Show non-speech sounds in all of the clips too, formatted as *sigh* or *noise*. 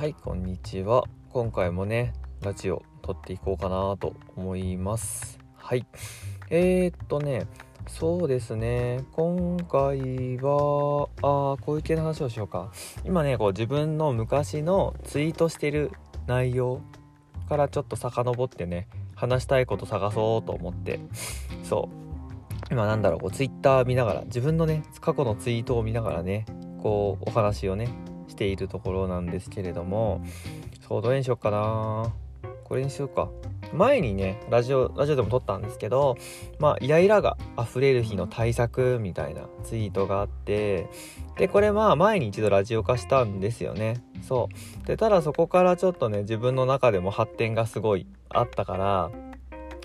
はいこんにちは。今回もねラジオ撮っていこうかなと思います。はい。えー、っとねそうですね。今回はあこういう系の話をしようか。今ねこう自分の昔のツイートしてる内容からちょっと遡ってね話したいこと探そうと思って。そう。今なんだろうこうツイッター見ながら自分のね過去のツイートを見ながらねこうお話をねしているところなんですけれどもそうどれにしよっかな。これにしようか。前にねラジオラジオでも撮ったんですけどまあイライラが溢れる日の対策みたいなツイートがあってでこれまあ前に一度ラジオ化したんですよね。そう。でただそこからちょっとね自分の中でも発展がすごいあったから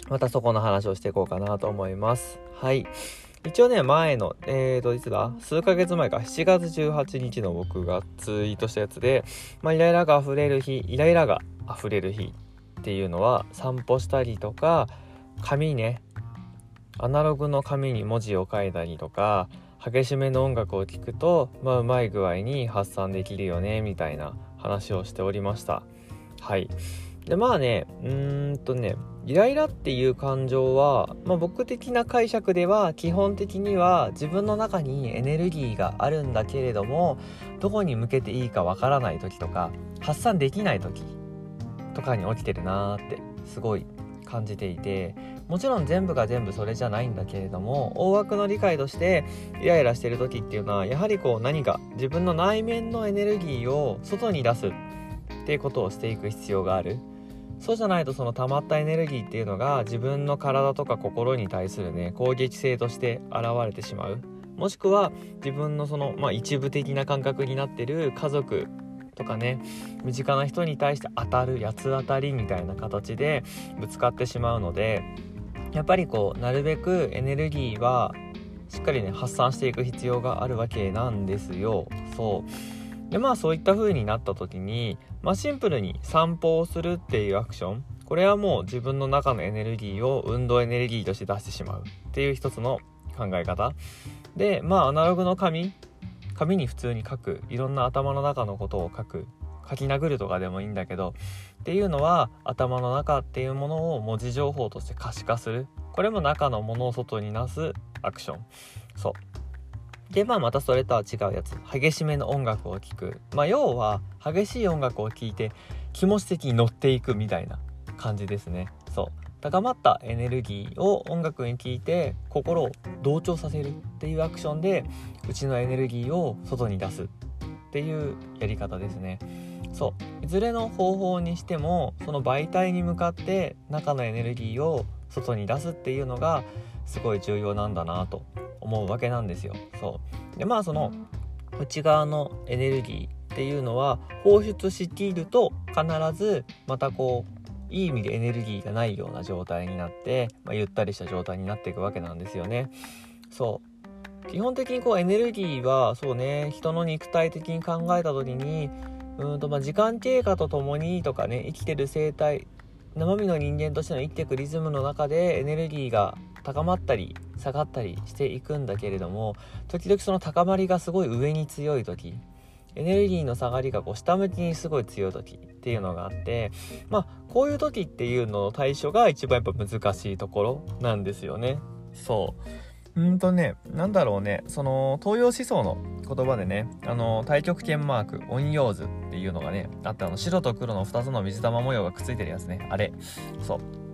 またそこの話をしていこうかなと思います。はい。一応ね、前の、えーと、いつだ数ヶ月前か、7月18日の僕がツイートしたやつで、まあ、イライラが溢れる日、イライラが溢れる日っていうのは、散歩したりとか、紙ね、アナログの紙に文字を書いたりとか、激しめの音楽を聴くと、まあ、うまい具合に発散できるよね、みたいな話をしておりました。はい。でまあねうーんとねイライラっていう感情は、まあ、僕的な解釈では基本的には自分の中にエネルギーがあるんだけれどもどこに向けていいかわからない時とか発散できない時とかに起きてるなーってすごい感じていてもちろん全部が全部それじゃないんだけれども大枠の理解としてイライラしてる時っていうのはやはりこう何か自分の内面のエネルギーを外に出すっていうことをしていく必要がある。そうじゃないとその溜まったエネルギーっていうのが自分の体とか心に対するね攻撃性として現れてしまう。もしくは自分のその、まあ、一部的な感覚になってる家族とかね身近な人に対して当たる八つ当たりみたいな形でぶつかってしまうのでやっぱりこうなるべくエネルギーはしっかりね発散していく必要があるわけなんですよ。そう。でまあそういった風になった時に、まあ、シンプルに散歩をするっていうアクションこれはもう自分の中のエネルギーを運動エネルギーとして出してしまうっていう一つの考え方。でまあアナログの紙紙に普通に書くいろんな頭の中のことを書く書き殴るとかでもいいんだけどっていうのは頭の中っていうものを文字情報として可視化する。これも中のものを外に出すアクション。そう。でまあまたそれとは違うやつ。激しめの音楽を聴く。まあ要は激しい音楽を聴いて気持ち的に乗っていくみたいな感じですね。そう。高まったエネルギーを音楽に聞いて心を同調させるっていうアクションでうちのエネルギーを外に出すっていうやり方ですね。そう。いずれの方法にしてもその媒体に向かって中のエネルギーを外に出すっていうのがすごい重要なんだなと思うわけなんですよ。そうでまあその内側のエネルギーっていうのは放出しきると必ずまたこういい意味でエネルギーがないような状態になって、まあ、ゆったりした状態になっていくわけなんですよね。そう基本的にこうエネルギーはそうね人の肉体的に考えた時にうんとまあ時間経過とともにとかね生きてる生態生身の人間としての生きていくリズムの中でエネルギーが高まったり下がったりしていくんだけれども時々その高まりがすごい上に強い時エネルギーの下がりがこう下向きにすごい強い時っていうのがあってまあこういう時っていうのの対処が一番やっぱ難しいところなんですよね。そう。うんとね何だろうね。その東洋思想の言葉でねあの太極拳マーク陰陽図っていうのがねあってあの白と黒の2つの水玉模様がくっついてるやつね。あれ。そう。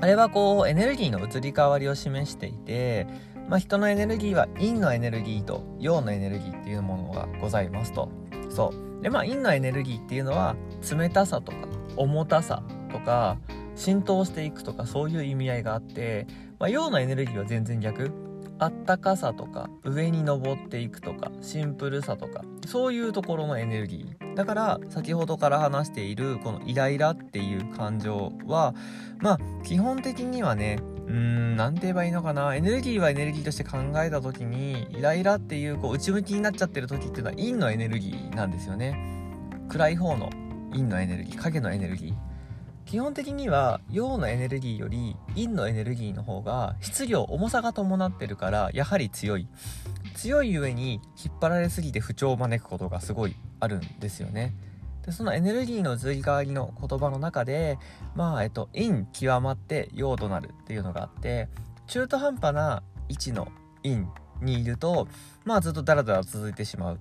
あれはこうエネルギーの移り変わりを示していて、まあ、人のエネルギーは陰のエネルギーと陽のエネルギーっていうものがございますと。そうでまあ陰のエネルギーっていうのは冷たさとか重たさとか浸透していくとかそういう意味合いがあって、まあ、陽のエネルギーは全然逆あったかさとか上に登っていくとかシンプルさとかそういうところのエネルギー。だから先ほどから話しているこのイライラっていう感情はまあ基本的にはねうーん何て言えばいいのかな。エネルギーはエネルギーとして考えた時にイライラっていうこう内向きになっちゃってる時っていうのは陰のエネルギーなんですよね。暗い方の陰のエネルギー影のエネルギー。基本的には陽のエネルギーより陰のエネルギーの方が質量重さが伴ってるからやはり強い。強い上に引っ張られすぎて不調を招くことがすごいあるんですよね。でそのエネルギーの移り変わりの言葉の中でまあえっと陰極まって陽となるっていうのがあって中途半端な位置の陰にいるとまあずっとダラダラ続いてしまう。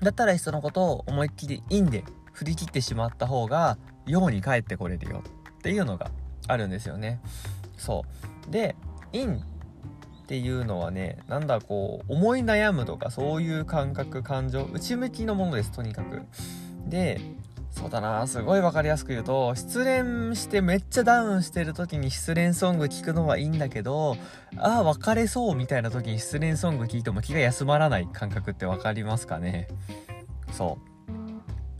だったらいっそのことを思いっきり陰で振り切ってしまった方が陽に帰ってこれるよっていうのがあるんですよね。そう。で陰っていうのはねなんだこう思い悩むとかそういう感覚感情内向きのものですとにかく。でそうだなすごい分かりやすく言うと失恋してめっちゃダウンしてる時に失恋ソング聴くのはいいんだけどああ別れそうみたいな時に失恋ソング聴いても気が休まらない感覚って分かりますかね。そう。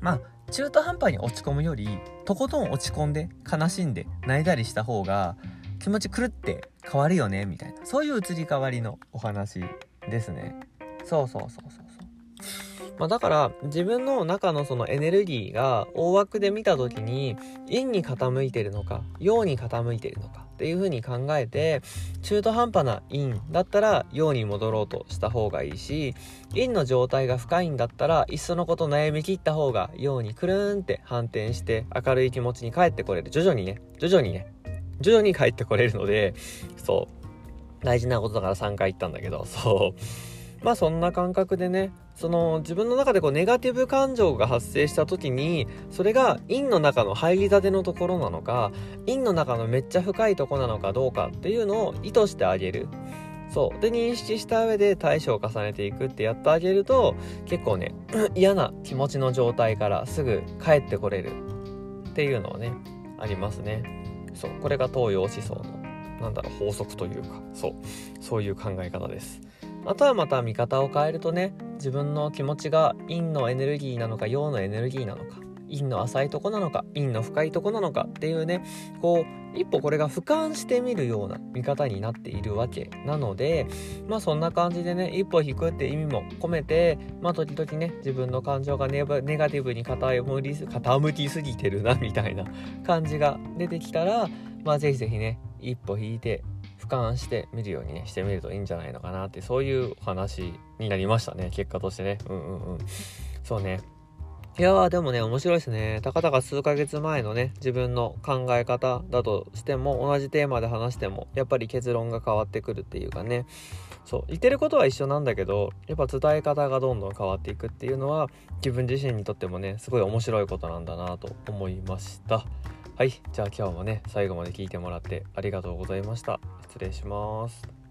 まあ中途半端に落ち込むよりとことん落ち込んで悲しんで泣いたりした方が気持ち狂って変わるよねみたいなそういう移り変わりのお話ですねそうそうそうそうそうまあ、だから自分の中のそのエネルギーが大枠で見た時に陰に傾いてるのか陽に傾いてるのかっていう風に考えて中途半端な陰だったら陽に戻ろうとした方がいいし陰の状態が深いんだったらいっそのこと悩み切った方が陽にくるんって反転して明るい気持ちに帰ってこれる。徐々にね。徐々にね。徐々に帰ってこれるのでそう。大事なことだから3回言ったんだけどそう。まあそんな感覚でねその自分の中でこうネガティブ感情が発生した時にそれが陰の中の入りたてのところなのか陰の中のめっちゃ深いとこなのかどうかっていうのを意図してあげる。そう。で認識した上で対処を重ねていくってやってあげると結構ね *clears throat* 嫌な気持ちの状態からすぐ帰ってこれる。っていうのはねありますね。そう。これが東洋思想のなんだろう法則というか。そう。そういう考え方です。あとはまた見方を変えるとね自分の気持ちが陰のエネルギーなのか陽のエネルギーなのか陰の浅いとこなのか陰の深いとこなのかっていうねこう一歩これが俯瞰してみるような見方になっているわけなのでまあそんな感じでね一歩引くって意味も込めてまあ時々ね自分の感情がネガティブに傾り傾きすぎてるなみたいな感じが出てきたらまあぜひぜひね一歩引いて俯瞰して見るようにねしてみるといいんじゃないのかなってそういうお話になりましたね。結果としてね。うんうんうん。そうね。いやーでもね面白いですね。たかだか数ヶ月前のね自分の考え方だとしても同じテーマで話してもやっぱり結論が変わってくるっていうかね。そう。言ってることは一緒なんだけどやっぱ伝え方がどんどん変わっていくっていうのは自分自身にとってもねすごい面白いことなんだなと思いました。はい。じゃあ今日もね最後まで聞いてもらってありがとうございました。失礼します。